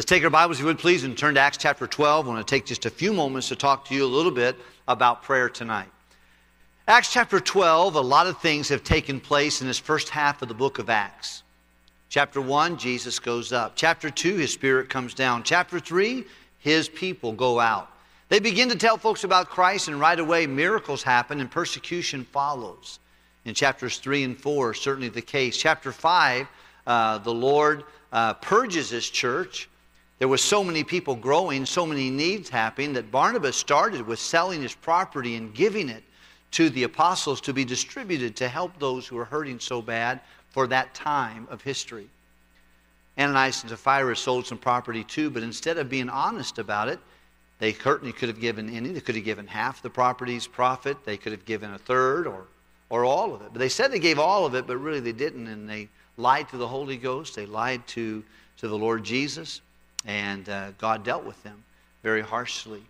Let's take our Bibles, if you would please, and turn to Acts chapter 12. I want to take just a few moments to talk to you a little bit about prayer tonight. Acts chapter 12, a lot of things have taken place in this first half of the book of Acts. Chapter 1, Jesus goes up. Chapter 2, his spirit comes down. Chapter 3, his people go out. They begin to tell folks about Christ, and right away miracles happen and persecution follows. In chapters 3 and 4, certainly the case. Chapter 5, uh, the Lord uh, purges his church. There were so many people growing, so many needs happening that Barnabas started with selling his property and giving it to the apostles to be distributed to help those who were hurting so bad for that time of history. Ananias and Sapphira sold some property too, but instead of being honest about it, they certainly could have given any. They could have given half the property's profit. They could have given a third or, or all of it. But they said they gave all of it, but really they didn't. And they lied to the Holy Ghost. They lied to, to the Lord Jesus. And uh, God dealt with them very harshly.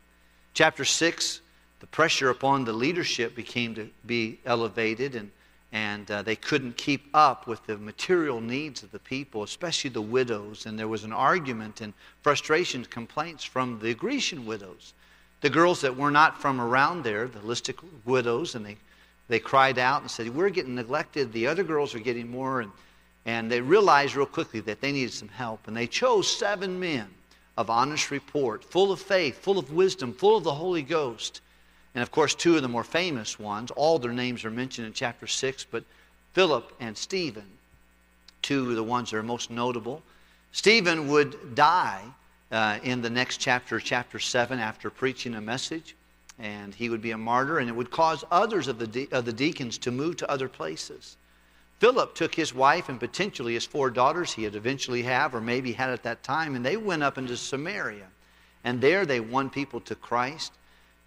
Chapter 6, the pressure upon the leadership became to be elevated, and, and uh, they couldn't keep up with the material needs of the people, especially the widows. And there was an argument and frustration, complaints from the Grecian widows. The girls that were not from around there, the Hellenistic widows, and they, they cried out and said, We're getting neglected. The other girls are getting more. And, and they realized real quickly that they needed some help. And they chose seven men of honest report, full of faith, full of wisdom, full of the Holy Ghost and of course, two of the more famous ones, all their names are mentioned in chapter 6, but Philip and Stephen, two of the ones that are most notable. Stephen would die uh, in the next chapter, chapter 7, after preaching a message, and he would be a martyr, and it would cause others of the, de- of the deacons to move to other places. Philip took his wife and potentially his four daughters he had eventually have, or maybe had at that time, and they went up into Samaria. And there they won people to Christ.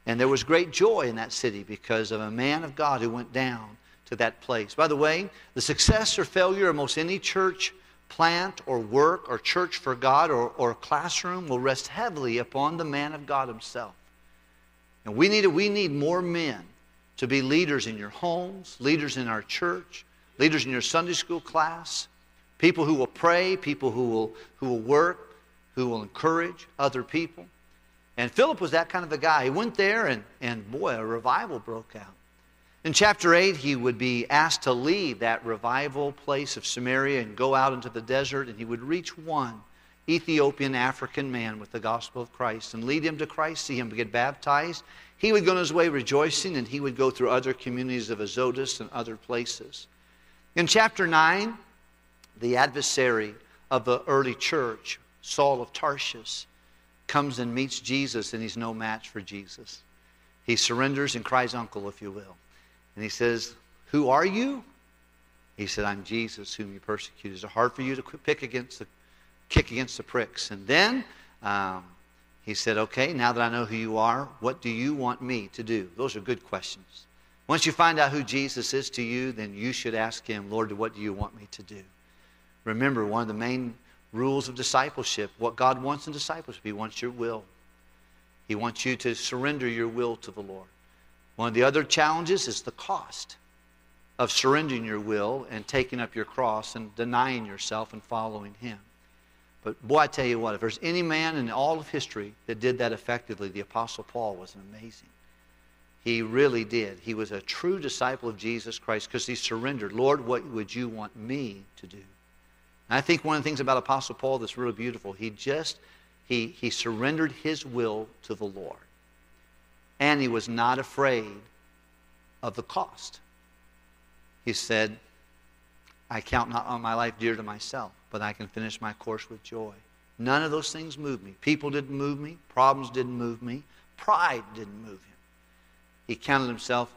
And there was great joy in that city because of a man of God who went down to that place. By the way, the success or failure of most any church plant or work or church for God or, or classroom will rest heavily upon the man of God himself. And we need, we need more men to be leaders in your homes, leaders in our church, leaders in your Sunday school class, people who will pray, people who will, who will work, who will encourage other people. And Philip was that kind of a guy. He went there, and, and boy, a revival broke out. In chapter 8, he would be asked to leave that revival place of Samaria and go out into the desert, and he would reach one Ethiopian African man with the gospel of Christ and lead him to Christ, see him get baptized. He would go on his way rejoicing, and he would go through other communities of Azotus and other places. In chapter 9, the adversary of the early church, Saul of Tarsus, comes and meets Jesus, and he's no match for Jesus. He surrenders and cries uncle, if you will. And he says, Who are you? He said, I'm Jesus, whom you persecuted. Is it hard for you to pick against the, kick against the pricks? And then um, he said, Okay, now that I know who you are, what do you want me to do? Those are good questions. Once you find out who Jesus is to you, then you should ask him, Lord, what do you want me to do? Remember, one of the main rules of discipleship, what God wants in discipleship. He wants your will. He wants you to surrender your will to the Lord. One of the other challenges is the cost of surrendering your will and taking up your cross and denying yourself and following Him. But boy, I tell you what, if there's any man in all of history that did that effectively, the Apostle Paul was amazing. He really did. He was a true disciple of Jesus Christ because he surrendered. Lord, what would you want me to do? And I think one of the things about Apostle Paul that's really beautiful, he just he, he surrendered his will to the Lord. And he was not afraid of the cost. He said, I count not on my life dear to myself, but I can finish my course with joy. None of those things moved me. People didn't move me. Problems didn't move me. Pride didn't move him. He counted himself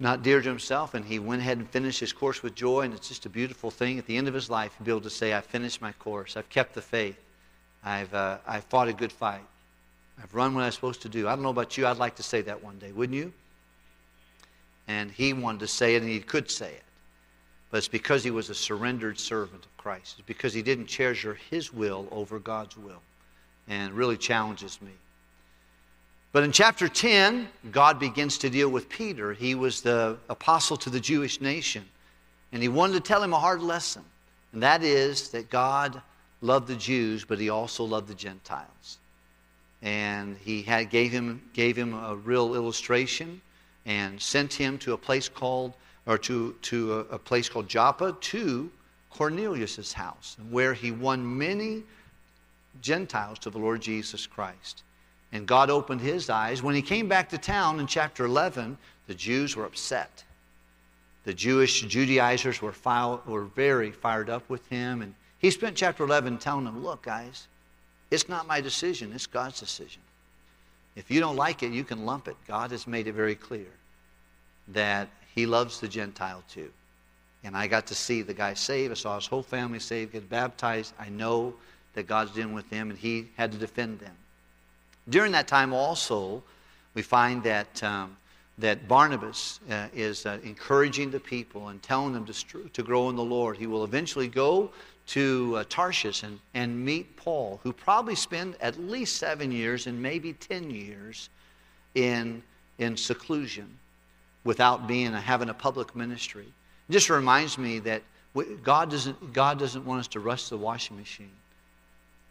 not dear to himself, and he went ahead and finished his course with joy. And it's just a beautiful thing at the end of his life to be able to say, I finished my course. I've kept the faith. I've, uh, I've fought a good fight. I've run what I'm supposed to do. I don't know about you. I'd like to say that one day, wouldn't you? And he wanted to say it, and he could say it. But it's because he was a surrendered servant of Christ. It's because he didn't treasure his will over God's will. And really challenges me. But in chapter 10, God begins to deal with Peter. He was the apostle to the Jewish nation. And he wanted to tell him a hard lesson. And that is that God loved the Jews, but he also loved the Gentiles. And he had, gave, him, gave him a real illustration and sent him to a place called, or to, to a, a place called Joppa to Cornelius' house, where he won many Gentiles to the Lord Jesus Christ. And God opened his eyes. When he came back to town in chapter 11, the Jews were upset. The Jewish Judaizers were, were very fired up with him. And he spent chapter 11 telling them, Look, guys, it's not my decision, it's God's decision. If you don't like it, you can lump it. God has made it very clear that he loves the Gentile too. And I got to see the guy saved. I saw his whole family saved, get baptized. I know that God's dealing with them, and he had to defend them. During that time, also, we find that, um, that Barnabas uh, is uh, encouraging the people and telling them to, to grow in the Lord. He will eventually go to uh, Tarshish and, and meet Paul, who probably spent at least seven years and maybe 10 years in, in seclusion without being having a public ministry. It just reminds me that God doesn't, God doesn't want us to rush the washing machine.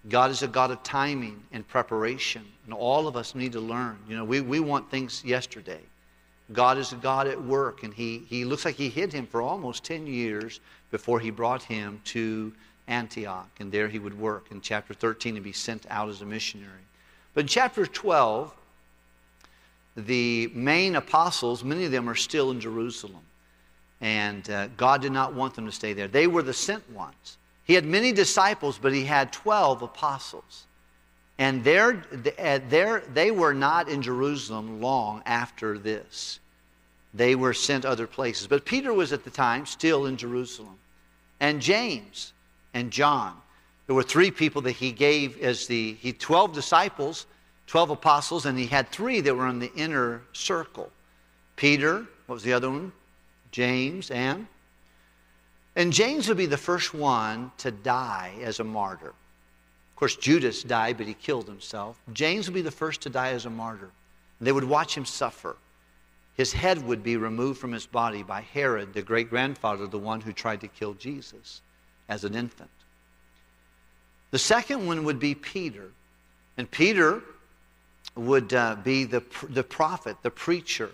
God is a God of timing and preparation. And all of us need to learn. You know, we, we want things yesterday. God is a God at work, and he, he looks like he hid him for almost 10 years before he brought him to Antioch. And there he would work in chapter 13 and be sent out as a missionary. But in chapter 12, the main apostles, many of them are still in Jerusalem. And uh, God did not want them to stay there. They were the sent ones. He had many disciples, but he had 12 apostles. And they're, uh, they're, they were not in Jerusalem long after this. They were sent other places. But Peter was at the time still in Jerusalem. And James and John. There were three people that he gave as the he 12 disciples, 12 apostles, and he had three that were in the inner circle. Peter, what was the other one? James and and James would be the first one to die as a martyr. Of course, Judas died, but he killed himself. James would be the first to die as a martyr. They would watch him suffer. His head would be removed from his body by Herod, the great grandfather, the one who tried to kill Jesus as an infant. The second one would be Peter. And Peter would uh, be the, the prophet, the preacher.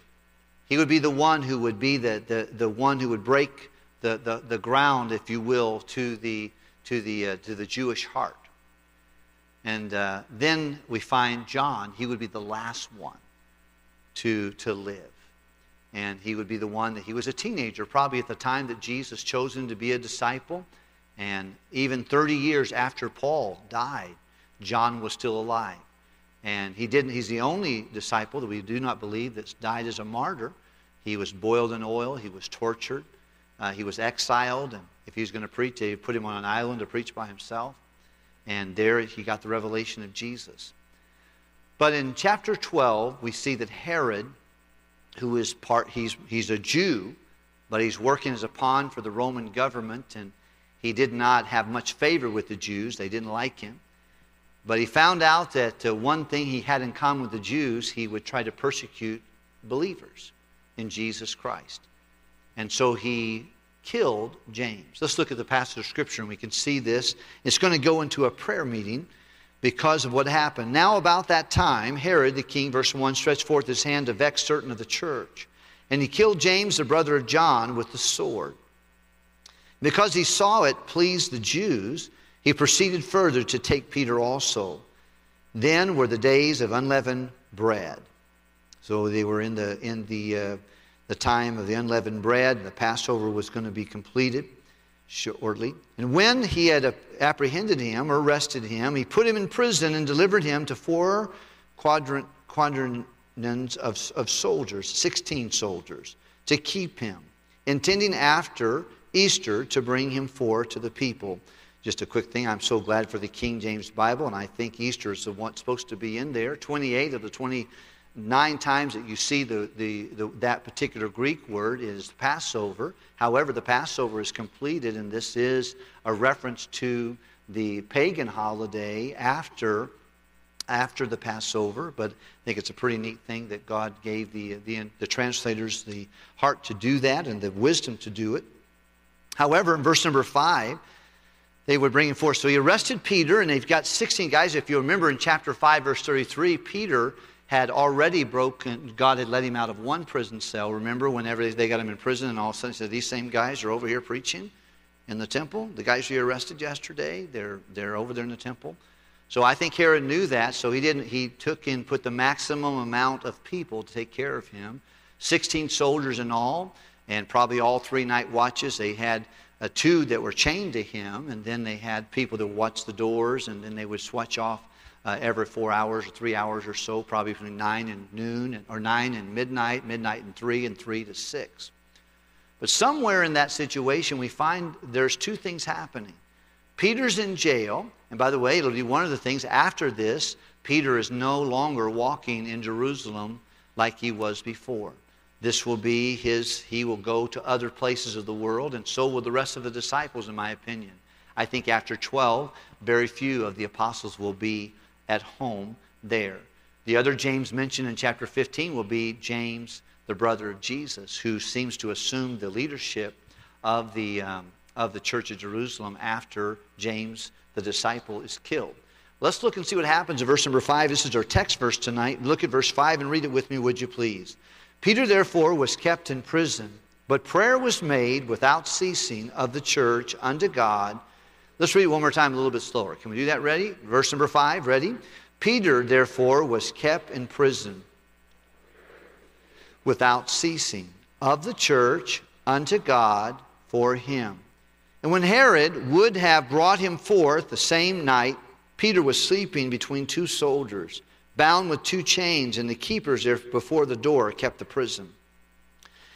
He would be the one who would be the, the, the one who would break the, the, the ground, if you will, to the, to the, uh, to the Jewish heart. And uh, then we find John, he would be the last one to, to live. And he would be the one that he was a teenager, probably at the time that Jesus chose him to be a disciple. And even 30 years after Paul died, John was still alive. And he didn't, he's the only disciple that we do not believe that's died as a martyr. He was boiled in oil, he was tortured, uh, he was exiled, and if he was going to preach, they put him on an island to preach by himself. And there he got the revelation of Jesus. But in chapter 12, we see that Herod, who is part, he's, he's a Jew, but he's working as a pawn for the Roman government, and he did not have much favor with the Jews. They didn't like him. But he found out that uh, one thing he had in common with the Jews, he would try to persecute believers in Jesus Christ. And so he killed James. Let's look at the passage of Scripture and we can see this. It's going to go into a prayer meeting because of what happened. Now, about that time, Herod the king, verse 1, stretched forth his hand to vex certain of the church. And he killed James, the brother of John, with the sword. Because he saw it pleased the Jews, he proceeded further to take Peter also. Then were the days of unleavened bread. So they were in the, in the, uh, the time of the unleavened bread. The Passover was going to be completed shortly. And when he had apprehended him or arrested him, he put him in prison and delivered him to four quadrant, quadrants of, of soldiers, 16 soldiers, to keep him, intending after Easter to bring him forth to the people. Just a quick thing, I'm so glad for the King James Bible, and I think Easter is the one supposed to be in there. 28 of the 20 nine times that you see the, the, the, that particular Greek word is Passover. However, the Passover is completed, and this is a reference to the pagan holiday after, after the Passover. But I think it's a pretty neat thing that God gave the, the, the translators the heart to do that and the wisdom to do it. However, in verse number five, they would bring him forth. So he arrested Peter, and they've got 16 guys. If you remember in chapter 5, verse 33, Peter had already broken, God had let him out of one prison cell. Remember, whenever they got him in prison, and all of a sudden he said, These same guys are over here preaching in the temple. The guys you arrested yesterday, they're, they're over there in the temple. So I think Herod knew that, so he didn't. He took and put the maximum amount of people to take care of him. 16 soldiers in all, and probably all three night watches. They had uh, two that were chained to him, and then they had people that watched the doors, and then they would switch off uh, every four hours or three hours or so, probably between nine and noon, or nine and midnight, midnight and three, and three to six. But somewhere in that situation, we find there's two things happening. Peter's in jail, and by the way, it'll be one of the things after this, Peter is no longer walking in Jerusalem like he was before. This will be his, he will go to other places of the world, and so will the rest of the disciples, in my opinion. I think after 12, very few of the apostles will be at home there. The other James mentioned in chapter 15 will be James, the brother of Jesus, who seems to assume the leadership of the, um, of the church of Jerusalem after James, the disciple, is killed. Let's look and see what happens in verse number 5. This is our text verse tonight. Look at verse 5 and read it with me, would you please? Peter, therefore, was kept in prison, but prayer was made without ceasing of the church unto God. Let's read one more time, a little bit slower. Can we do that? Ready? Verse number five, ready? Peter, therefore, was kept in prison without ceasing of the church unto God for him. And when Herod would have brought him forth the same night, Peter was sleeping between two soldiers bound with two chains, and the keepers there before the door kept the prison.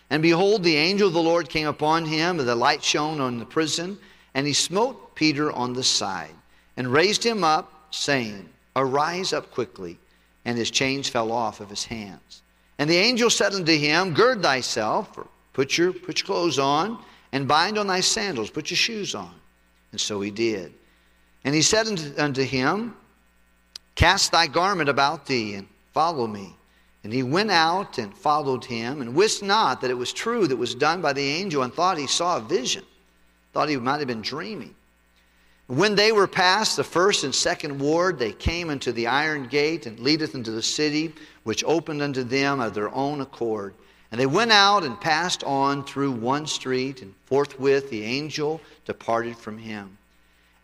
And behold, the angel of the Lord came upon him, and the light shone on the prison, and he smote Peter on the side, and raised him up, saying, Arise up quickly. And his chains fell off of his hands. And the angel said unto him, Gird thyself, or put your, put your clothes on, and bind on thy sandals, put your shoes on. And so he did. And he said unto him, Cast thy garment about thee and follow me. And he went out and followed him, and wist not that it was true that was done by the angel, and thought he saw a vision, thought he might have been dreaming. When they were past the first and second ward, they came unto the iron gate, and leadeth into the city, which opened unto them of their own accord. And they went out and passed on through one street, and forthwith the angel departed from him.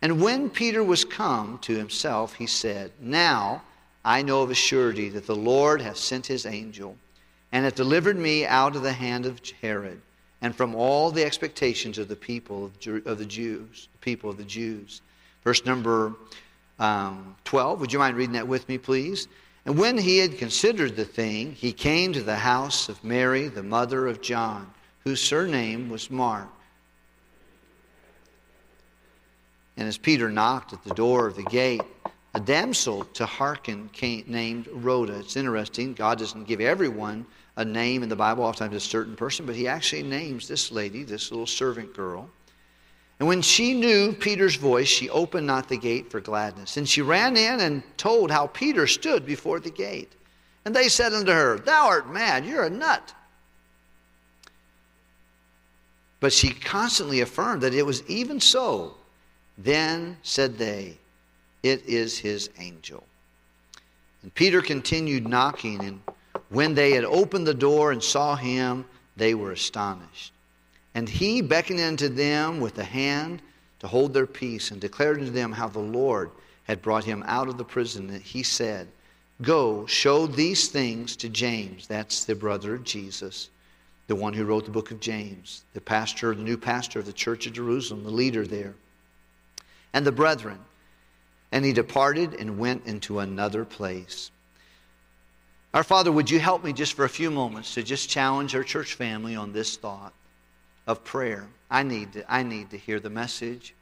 And when Peter was come to himself, he said, Now I know of a surety that the Lord hath sent his angel, and hath delivered me out of the hand of Herod, and from all the expectations of the people of the Jews, the people of the Jews. Verse number um, 12, would you mind reading that with me, please? And when he had considered the thing, he came to the house of Mary, the mother of John, whose surname was Mark. And as Peter knocked at the door of the gate, a damsel to hearken came, named Rhoda. It's interesting. God doesn't give everyone a name in the Bible, oftentimes a certain person, but he actually names this lady, this little servant girl. And when she knew Peter's voice, she opened not the gate for gladness. And she ran in and told how Peter stood before the gate. And they said unto her, Thou art mad, you're a nut. But she constantly affirmed that it was even so. Then said they, It is his angel. And Peter continued knocking, and when they had opened the door and saw him, they were astonished. And he beckoned unto them with a hand to hold their peace, and declared unto them how the Lord had brought him out of the prison. And he said, Go, show these things to James. That's the brother of Jesus, the one who wrote the book of James, the pastor, the new pastor of the church of Jerusalem, the leader there and the brethren. And he departed and went into another place. Our Father, would you help me just for a few moments to just challenge our church family on this thought of prayer? I need to, I need to hear the message.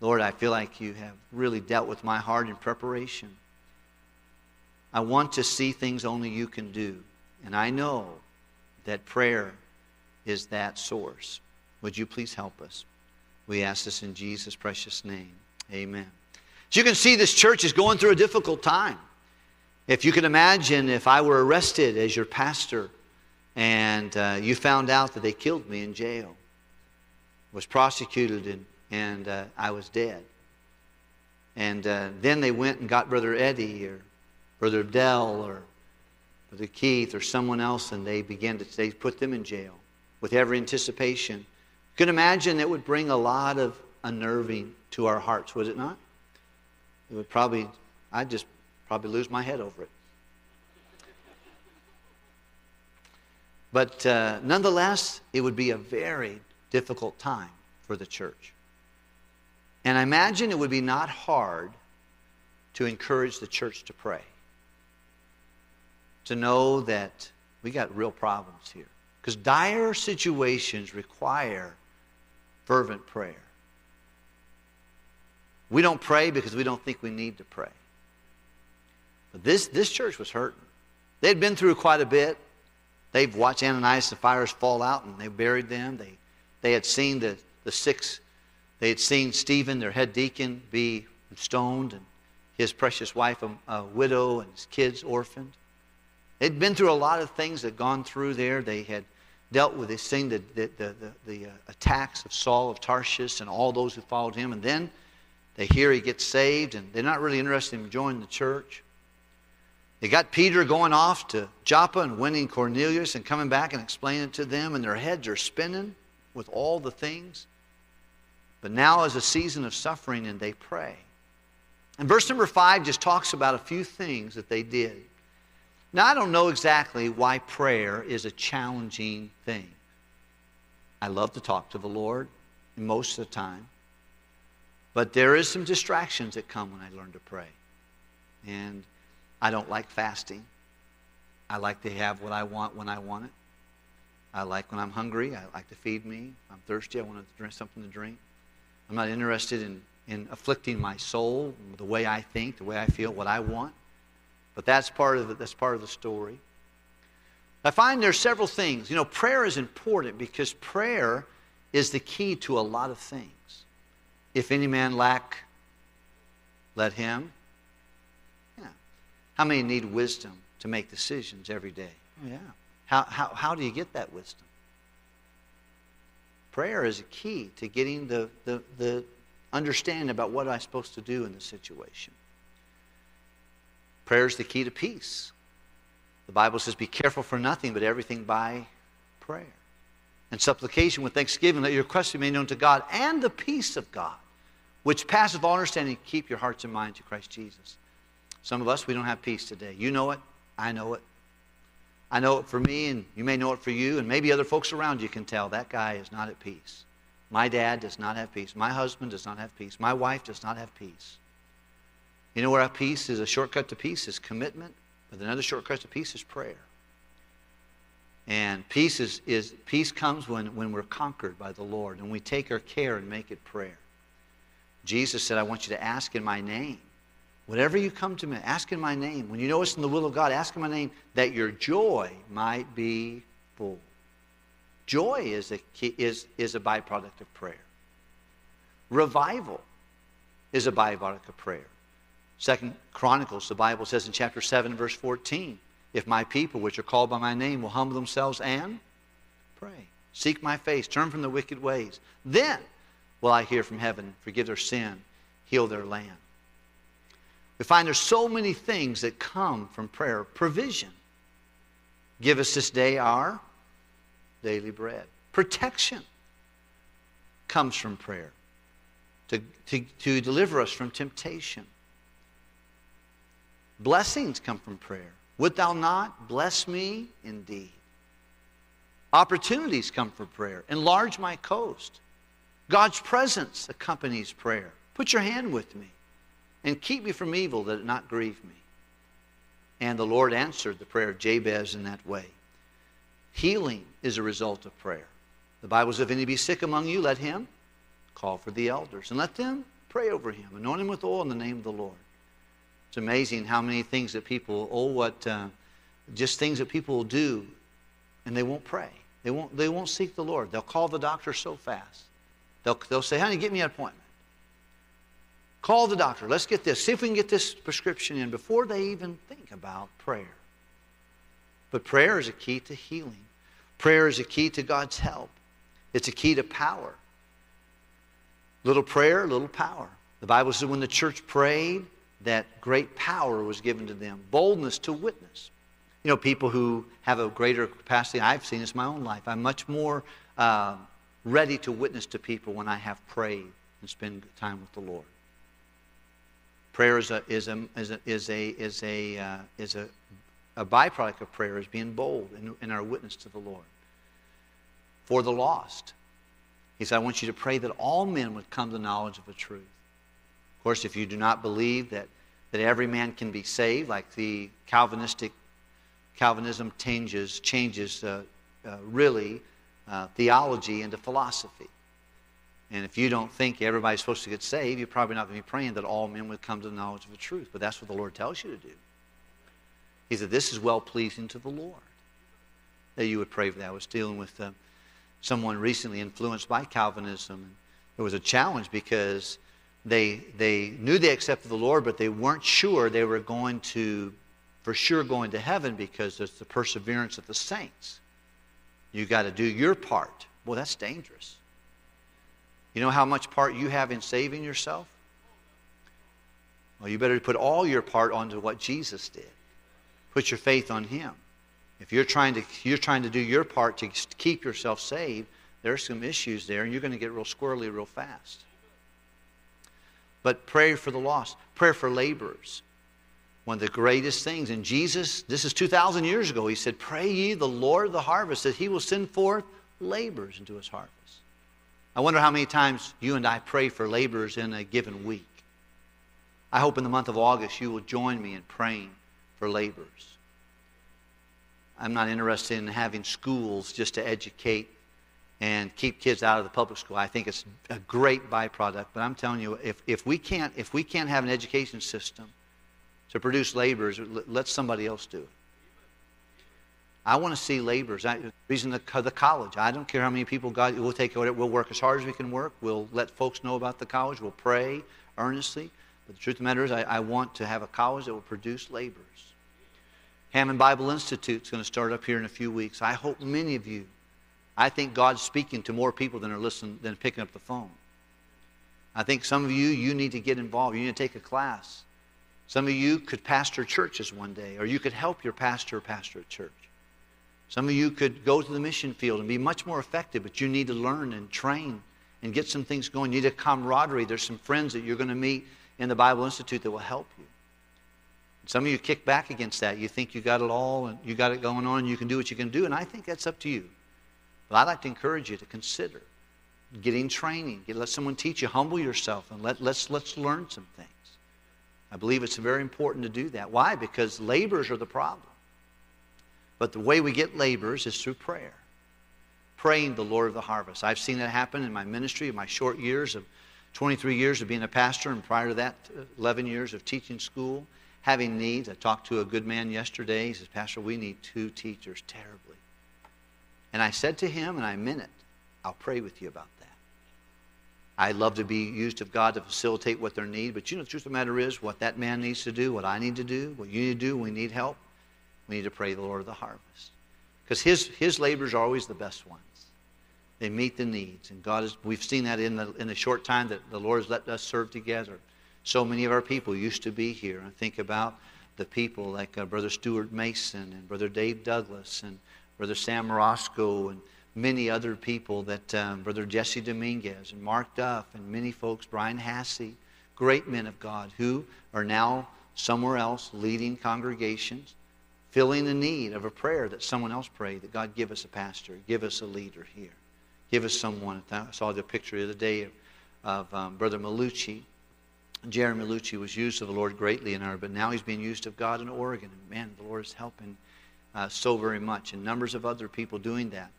Lord, I feel like you have really dealt with my heart in preparation. I want to see things only you can do. And I know that prayer is that source. Would you please help us? We ask this in Jesus' precious name. Amen. As you can see, this church is going through a difficult time. If you can imagine if I were arrested as your pastor and uh, you found out that they killed me in jail, was prosecuted, and, and uh, I was dead, And uh, then they went and got Brother Eddie or Brother Dell or Brother Keith or someone else, and they began to they put them in jail with every anticipation. You can imagine it would bring a lot of unnerving to our hearts, would it not? It would probably, I'd just probably lose my head over it. But uh, nonetheless, it would be a very difficult time for the church. And I imagine it would be not hard to encourage the church to pray, to know that we got real problems here. Because dire situations require fervent prayer. We don't pray because we don't think we need to pray. But this, this church was hurting. They'd been through quite a bit. They've watched Ananias and Sapphira fall out and they buried them. They, they had seen the, the six, they had seen Stephen, their head deacon, be stoned and his precious wife a, a widow and his kids orphaned. They'd been through a lot of things that gone through there. They had dealt with, this thing, the, the, the, the uh, attacks of Saul of Tarshish and all those who followed him. And then they hear he gets saved and they're not really interested in joining the church. They got Peter going off to Joppa and winning Cornelius and coming back and explaining it to them, and their heads are spinning with all the things. But now is a season of suffering, and they pray. And verse number five just talks about a few things that they did. Now, I don't know exactly why prayer is a challenging thing. I love to talk to the Lord most of the time. But there is some distractions that come when I learn to pray. And I don't like fasting. I like to have what I want when I want it. I like when I'm hungry. I like to feed me. If I'm thirsty, I want to drink something to drink. I'm not interested in, in afflicting my soul, the way I think, the way I feel, what I want. But that's part of the, that's part of the story. I find there's several things. You know, prayer is important because prayer is the key to a lot of things. If any man lack, let him how many need wisdom to make decisions every day? Oh, yeah. How, how, how do you get that wisdom? Prayer is a key to getting the, the, the understanding about what I'm supposed to do in the situation. Prayer is the key to peace. The Bible says, Be careful for nothing, but everything by prayer. And supplication with thanksgiving, let your requests be made known to God, and the peace of God, which passeth all understanding, keep your hearts and minds to Christ Jesus. Some of us, we don't have peace today. You know it. I know it. I know it for me, and you may know it for you, and maybe other folks around you can tell that guy is not at peace. My dad does not have peace. My husband does not have peace. My wife does not have peace. You know where our peace is a shortcut to peace is commitment, but another shortcut to peace is prayer. And peace is, is peace comes when, when we're conquered by the Lord and we take our care and make it prayer. Jesus said, I want you to ask in my name. Whatever you come to me, ask in my name. When you know it's in the will of God, ask in my name that your joy might be full. Joy is a, is, is a byproduct of prayer. Revival is a byproduct of prayer. Second Chronicles, the Bible says in chapter 7, verse 14, if my people, which are called by my name, will humble themselves and pray, seek my face, turn from the wicked ways, then will I hear from heaven, forgive their sin, heal their land. We find there's so many things that come from prayer. Provision. Give us this day our daily bread. Protection comes from prayer to, to, to deliver us from temptation. Blessings come from prayer. Would thou not bless me indeed? Opportunities come from prayer. Enlarge my coast. God's presence accompanies prayer. Put your hand with me and keep me from evil that it not grieve me. And the Lord answered the prayer of Jabez in that way. Healing is a result of prayer. The Bible says, if any be sick among you, let him call for the elders and let them pray over him. Anoint him with oil in the name of the Lord. It's amazing how many things that people, oh, what, uh, just things that people will do and they won't pray. They won't, they won't seek the Lord. They'll call the doctor so fast. They'll, they'll say, honey, get me an appointment. Call the doctor. Let's get this. See if we can get this prescription in before they even think about prayer. But prayer is a key to healing. Prayer is a key to God's help. It's a key to power. Little prayer, little power. The Bible says when the church prayed, that great power was given to them, boldness to witness. You know, people who have a greater capacity, I've seen this in my own life. I'm much more uh, ready to witness to people when I have prayed and spend time with the Lord. Prayer is a, is a, is a, is a, is a, uh, is a, a byproduct of prayer is being bold in, in our witness to the Lord. For the lost. He said, I want you to pray that all men would come to knowledge of the truth. Of course, if you do not believe that, that every man can be saved, like the Calvinistic Calvinism changes, changes uh, uh, really uh, theology into philosophy. And if you don't think everybody's supposed to get saved, you're probably not going to be praying that all men would come to the knowledge of the truth. But that's what the Lord tells you to do. He said, This is well pleasing to the Lord. That you would pray for that. I was dealing with uh, someone recently influenced by Calvinism. And it was a challenge because they, they knew they accepted the Lord, but they weren't sure they were going to, for sure, going to heaven because it's the perseverance of the saints. You've got to do your part. Well, that's dangerous. You know how much part you have in saving yourself? Well, you better put all your part onto what Jesus did. Put your faith on Him. If you're trying to, you're trying to do your part to keep yourself saved, there's some issues there, and you're going to get real squirrely real fast. But pray for the lost, prayer for laborers. One of the greatest things. And Jesus, this is 2,000 years ago, he said, Pray ye the Lord of the harvest that he will send forth laborers into his harvest. I wonder how many times you and I pray for laborers in a given week. I hope in the month of August you will join me in praying for laborers. I'm not interested in having schools just to educate and keep kids out of the public school. I think it's a great byproduct, but I'm telling you, if, if, we, can't, if we can't have an education system to produce laborers, let somebody else do it. I want to see laborers. I, reason the, the college. I don't care how many people God. We'll take it. We'll work as hard as we can work. We'll let folks know about the college. We'll pray earnestly. But the truth of the matter is, I, I want to have a college that will produce laborers. Hammond Bible Institute is going to start up here in a few weeks. I hope many of you. I think God's speaking to more people than are listening than picking up the phone. I think some of you, you need to get involved. You need to take a class. Some of you could pastor churches one day, or you could help your pastor pastor a church. Some of you could go to the mission field and be much more effective, but you need to learn and train and get some things going. You need a camaraderie. There's some friends that you're going to meet in the Bible Institute that will help you. Some of you kick back against that. You think you got it all and you got it going on and you can do what you can do, and I think that's up to you. But I'd like to encourage you to consider getting training. Get, let someone teach you. Humble yourself and let, let's, let's learn some things. I believe it's very important to do that. Why? Because laborers are the problem. But the way we get laborers is through prayer. Praying the Lord of the harvest. I've seen that happen in my ministry, in my short years of 23 years of being a pastor, and prior to that, 11 years of teaching school, having needs. I talked to a good man yesterday. He says, Pastor, we need two teachers terribly. And I said to him, and I meant it, I'll pray with you about that. I love to be used of God to facilitate what their need, but you know, the truth of the matter is, what that man needs to do, what I need to do, what you need to do, we need help. We need to pray the Lord of the harvest. Because his, his labors are always the best ones. They meet the needs. And God is, we've seen that in the, in the short time that the Lord has let us serve together. So many of our people used to be here. I think about the people like uh, Brother Stuart Mason and Brother Dave Douglas and Brother Sam Roscoe and many other people that um, Brother Jesse Dominguez and Mark Duff and many folks, Brian Hassey, great men of God who are now somewhere else leading congregations filling the need of a prayer that someone else prayed, that God give us a pastor, give us a leader here, give us someone. I saw the picture the other day of, of um, Brother Malucci. Jeremy Malucci was used of the Lord greatly in our, but now he's being used of God in Oregon. And man, the Lord is helping uh, so very much, and numbers of other people doing that.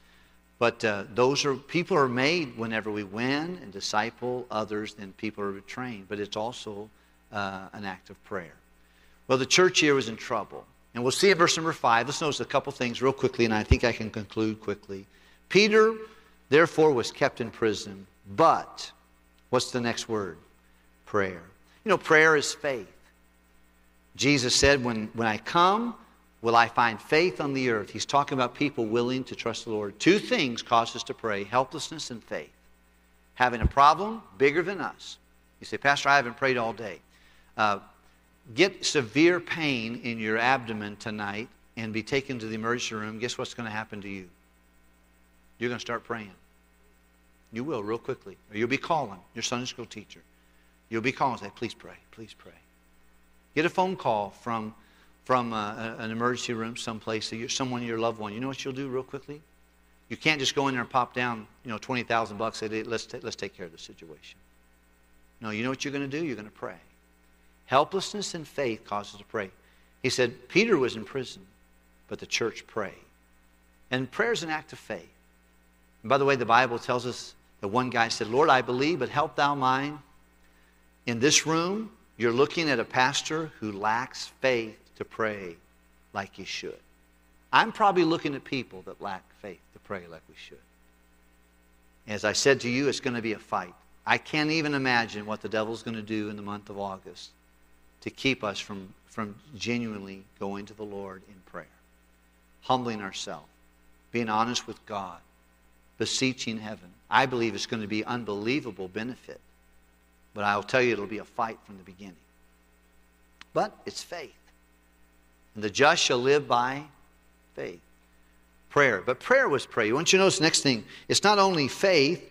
But uh, those are people are made whenever we win and disciple others, then people are trained. But it's also uh, an act of prayer. Well, the church here was in trouble. And we'll see in verse number five. Let's notice a couple things real quickly, and I think I can conclude quickly. Peter, therefore, was kept in prison, but what's the next word? Prayer. You know, prayer is faith. Jesus said, When, when I come, will I find faith on the earth? He's talking about people willing to trust the Lord. Two things cause us to pray helplessness and faith. Having a problem bigger than us, You say, Pastor, I haven't prayed all day. Uh, get severe pain in your abdomen tonight and be taken to the emergency room. Guess what's going to happen to you? You're going to start praying. You will real quickly. Or you'll be calling your Sunday school teacher. You'll be calling and say, please pray, please pray. Get a phone call from, from uh, an emergency room someplace, someone, your loved one. You know what you'll do real quickly? You can't just go in there and pop down, you know, 20,000 bucks. Say, let's, t- let's take care of the situation. No, you know what you're going to do? You're going to pray. Helplessness and faith causes to pray. He said, Peter was in prison, but the church prayed. And prayer is an act of faith. And by the way, the Bible tells us that one guy said, Lord, I believe, but help thou mine. In this room, you're looking at a pastor who lacks faith to pray like he should. I'm probably looking at people that lack faith to pray like we should. As I said to you, it's going to be a fight. I can't even imagine what the devil's going to do in the month of August to keep us from, from genuinely going to the Lord in prayer, humbling ourselves, being honest with God, beseeching heaven. I believe it's going to be unbelievable benefit. But I'll tell you, it'll be a fight from the beginning. But it's faith. And the just shall live by faith. Prayer. But prayer was prayer. Once you notice the next thing. It's not only faith,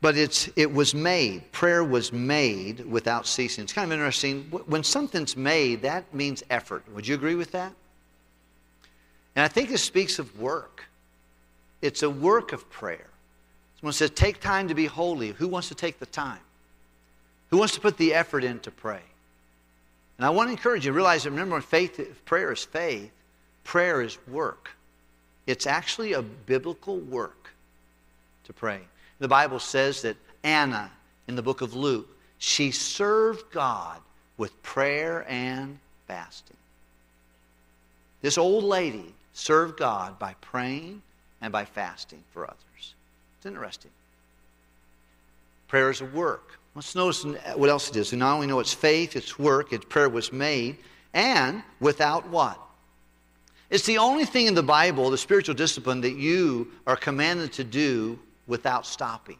but it's, it was made. Prayer was made without ceasing. It's kind of interesting. When something's made, that means effort. Would you agree with that? And I think this speaks of work. It's a work of prayer. Someone says, take time to be holy. Who wants to take the time? Who wants to put the effort in to pray? And I want to encourage you, realize that remember, faith, prayer is faith, prayer is work. It's actually a biblical work to pray. The Bible says that Anna, in the book of Luke, she served God with prayer and fasting. This old lady served God by praying and by fasting for others. It's interesting. Prayer is a work. Let's notice what else it is. We not only know it's faith, it's work, it's prayer was made, and without what? It's the only thing in the Bible, the spiritual discipline, that you are commanded to do without stopping.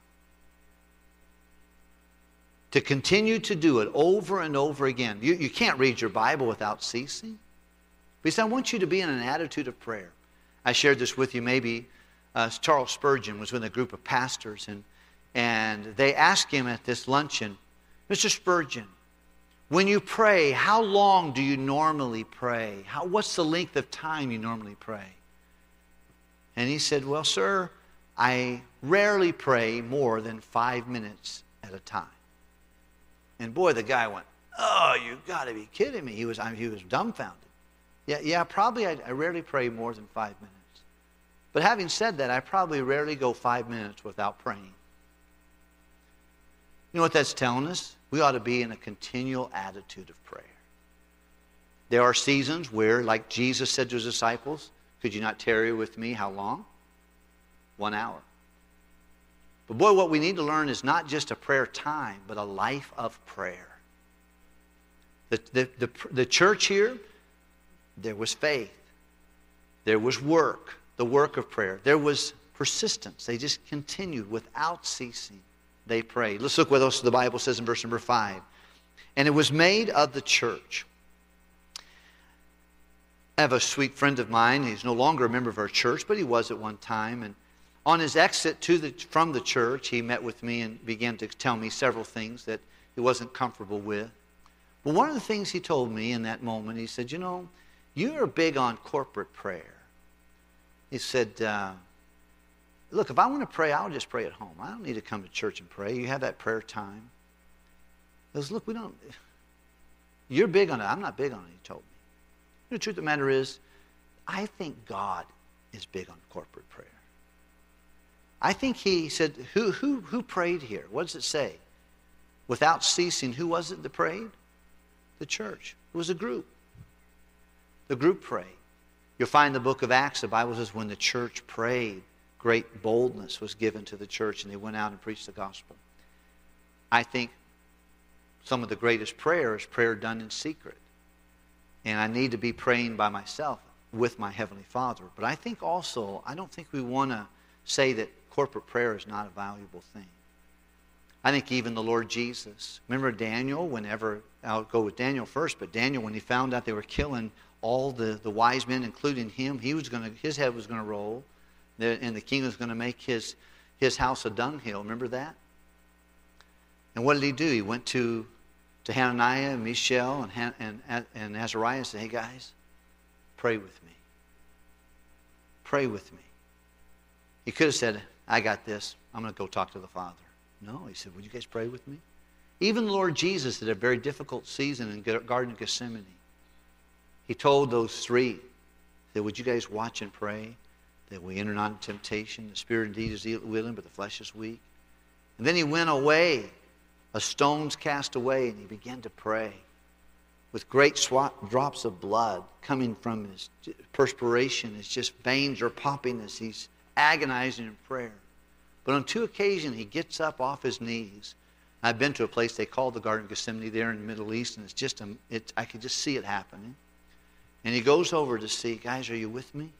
To continue to do it over and over again. You, you can't read your Bible without ceasing. Because I want you to be in an attitude of prayer. I shared this with you maybe. Uh, Charles Spurgeon was with a group of pastors, and, and they asked him at this luncheon, Mr. Spurgeon, when you pray, how long do you normally pray? How, what's the length of time you normally pray? And he said, Well, sir, I rarely pray more than five minutes at a time. And boy, the guy went, Oh, you got to be kidding me. He was, I mean, he was dumbfounded. Yeah, yeah probably I, I rarely pray more than five minutes. But having said that, I probably rarely go five minutes without praying. You know what that's telling us? We ought to be in a continual attitude of prayer. There are seasons where, like Jesus said to his disciples, Could you not tarry with me? How long? One hour. But boy, what we need to learn is not just a prayer time, but a life of prayer. The, the, the, the church here, there was faith, there was work, the work of prayer, there was persistence. They just continued without ceasing. They prayed. Let's look what else the Bible says in verse number 5. And it was made of the church. I have a sweet friend of mine. He's no longer a member of our church, but he was at one time. And on his exit the, from the church, he met with me and began to tell me several things that he wasn't comfortable with. But one of the things he told me in that moment, he said, You know, you're big on corporate prayer. He said, uh, Look, if I want to pray, I'll just pray at home. I don't need to come to church and pray. You have that prayer time. He goes, Look, we don't. You're big on it. I'm not big on it, he told me. The truth of the matter is, I think God is big on corporate prayer. I think he said, who, who, who prayed here? What does it say? Without ceasing, who was it that prayed? The church. It was a group. The group prayed. You'll find the book of Acts, the Bible says, when the church prayed, great boldness was given to the church and they went out and preached the gospel. I think some of the greatest prayer is prayer done in secret. And I need to be praying by myself with my Heavenly Father. But I think also, I don't think we want to say that corporate prayer is not a valuable thing. I think even the Lord Jesus. Remember Daniel, whenever, I'll go with Daniel first, but Daniel, when he found out they were killing all the, the wise men, including him, he was gonna, his head was going to roll, and the king was going to make his, his house a dunghill. Remember that? And what did he do? He went to, to Hananiah and Mishael and, and, and Azariah and said, Hey guys, pray with me. Pray with me. He could have said, I got this. I'm going to go talk to the Father. No, he said, Would you guys pray with me? Even the Lord Jesus, at a very difficult season in Garden of Gethsemane, he told those three that, Would you guys watch and pray that we enter not into temptation? The spirit indeed is willing, but the flesh is weak. And then he went away, a stone's cast away, and he began to pray with great swat, drops of blood coming from his perspiration. His just veins are popping as he's agonizing in prayer. But on two occasions, he gets up off his knees. I've been to a place they call the Garden of Gethsemane there in the Middle East, and it's just, a, it, I could just see it happening. And he goes over to see, guys, are you with me?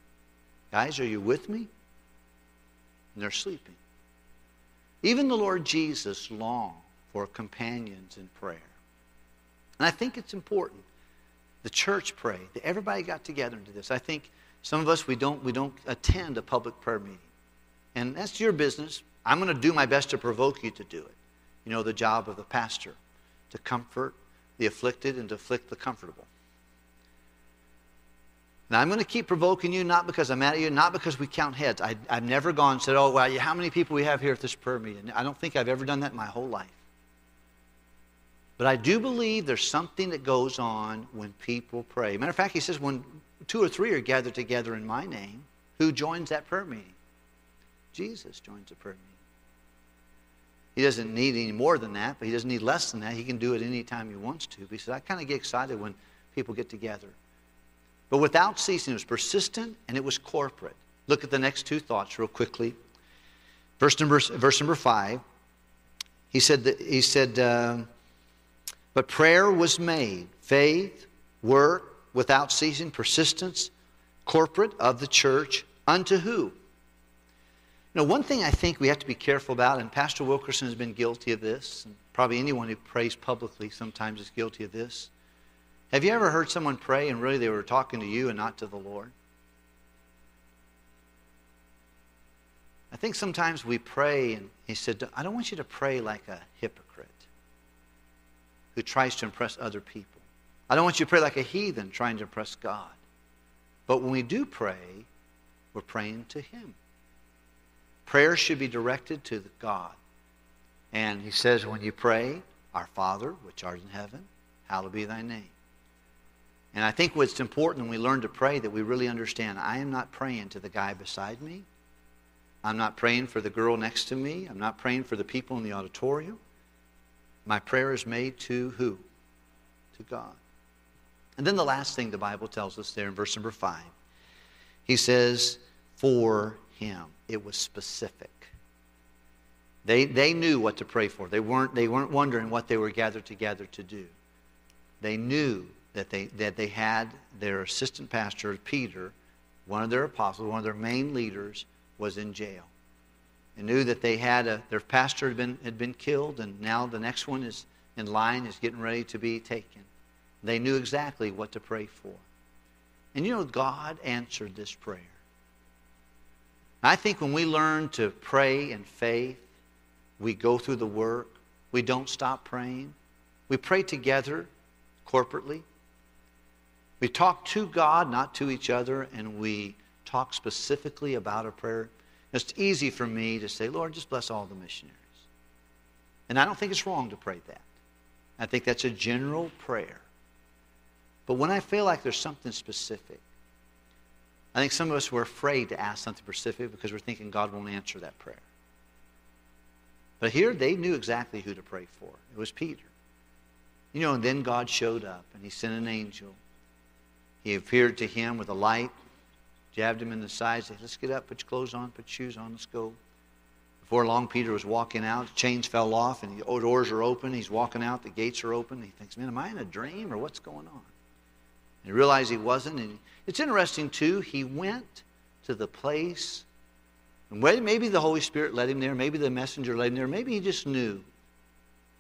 Guys, are you with me? And they're sleeping. Even the Lord Jesus longed for companions in prayer. And I think it's important. The church prayed. That everybody got together into this. I think some of us, we don't, we don't attend a public prayer meeting. And that's your business. I'm going to do my best to provoke you to do it. You know, the job of the pastor to comfort the afflicted and to afflict the comfortable. Now, I'm going to keep provoking you, not because I'm mad at you, not because we count heads. I, have never gone and said, oh, well, how many people we have here at this prayer meeting? I don't think I've ever done that in my whole life. But I do believe there's something that goes on when people pray. Matter of fact, he says, when two or three are gathered together in my name, who joins that prayer meeting? Jesus joins the prayer meeting. He doesn't need any more than that, but he doesn't need less than that. He can do it any time he wants to. He says, I kind of get excited when people get together. But without ceasing, it was persistent and it was corporate. Look at the next two thoughts real quickly. Verse number, verse number five. He said, that, he said uh, but prayer was made, faith, work, without ceasing, persistence, corporate of the church, unto who? Know, one thing I think we have to be careful about, and Pastor Wilkerson has been guilty of this, and probably anyone who prays publicly sometimes is guilty of this. Have you ever heard someone pray and really they were talking to you and not to the Lord? I think sometimes we pray, and he said, I don't want you to pray like a hypocrite who tries to impress other people. I don't want you to pray like a heathen trying to impress God. But when we do pray, we're praying to Him. Prayer should be directed to God. And he says, when you pray, Our Father, which art in heaven, hallowed be thy name. And I think what's important when we learn to pray that we really understand I am not praying to the guy beside me. I'm not praying for the girl next to me. I'm not praying for the people in the auditorium. My prayer is made to who? To God. And then the last thing the Bible tells us there in verse number five, he says, for him. It was specific. They, they knew what to pray for. They weren't, they weren't wondering what they were gathered together to do. They knew that they, that they had their assistant pastor, Peter, one of their apostles, one of their main leaders, was in jail. They knew that they had a, their pastor had been, had been killed, and now the next one is in line, is getting ready to be taken. They knew exactly what to pray for. And you know, God answered this prayer. I think when we learn to pray in faith, we go through the work, we don't stop praying, we pray together corporately. We talk to God, not to each other, and we talk specifically about a prayer. It's easy for me to say, Lord, just bless all the missionaries. And I don't think it's wrong to pray that. I think that's a general prayer. But when I feel like there's something specific, I think some of us were afraid to ask something specific because we're thinking God won't answer that prayer. But here they knew exactly who to pray for. It was Peter. You know, and then God showed up and he sent an angel he appeared to him with a light, jabbed him in the side, said, Let's get up, put your clothes on, put your shoes on, let's go. Before long, Peter was walking out. chains fell off, and the doors are open. He's walking out. The gates are open. He thinks, Man, am I in a dream or what's going on? He realized he wasn't. And it's interesting, too. He went to the place, and maybe the Holy Spirit led him there. Maybe the messenger led him there. Maybe he just knew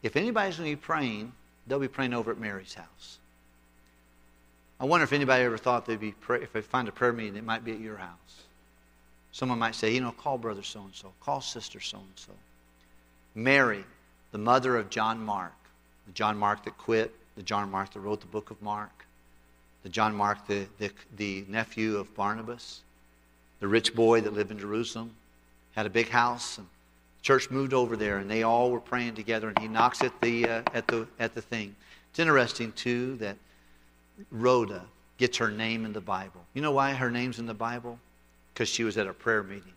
if anybody's going to be praying, they'll be praying over at Mary's house. I wonder if anybody ever thought they'd be pray, if they find a prayer meeting, it might be at your house. Someone might say, you know, call brother so and so, call sister so and so. Mary, the mother of John Mark, the John Mark that quit, the John Mark that wrote the book of Mark, the John Mark, the, the, the nephew of Barnabas, the rich boy that lived in Jerusalem, had a big house, and church moved over there, and they all were praying together. And he knocks at the uh, at the at the thing. It's interesting too that Rhoda gets her name in the Bible. You know why her name's in the Bible? Because she was at a prayer meeting.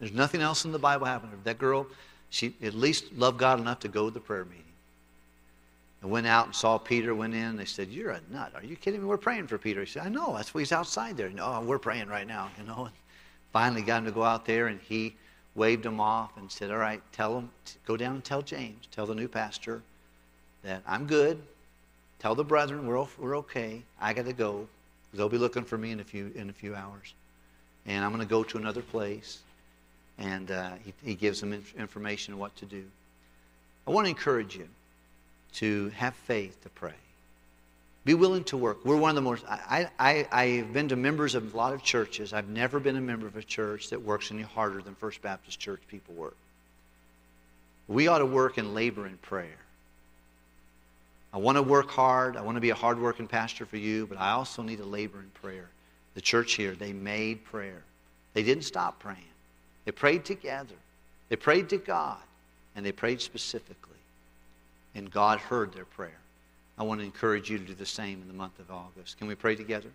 There's nothing else in the Bible happening. That girl, she at least loved God enough to go to the prayer meeting. And went out and saw Peter, went in, they said, You're a nut. Are you kidding me? We're praying for Peter. He said, I know. That's why he's outside there. No, we're praying right now, you know. And finally got him to go out there, and he waved him off and said, All right, tell him, go down and tell James, tell the new pastor that I'm good. Tell the brethren we're, we're okay. I got to go. They'll be looking for me in a few, in a few hours. And I'm going to go to another place. And uh, he, he gives them information on what to do. I want to encourage you to have faith to pray. Be willing to work. We're one of the most, I, I, I've been to members of a lot of churches. I've never been a member of a church that works any harder than First Baptist Church people work. We ought to work and labor in prayer. I want to work hard. I want to be a hardworking pastor for you, but I also need to labor in prayer. The church here, they made prayer. They didn't stop praying. They prayed together. They prayed to God, and they prayed specifically and God heard their prayer. I want to encourage you to do the same in the month of August. Can we pray together?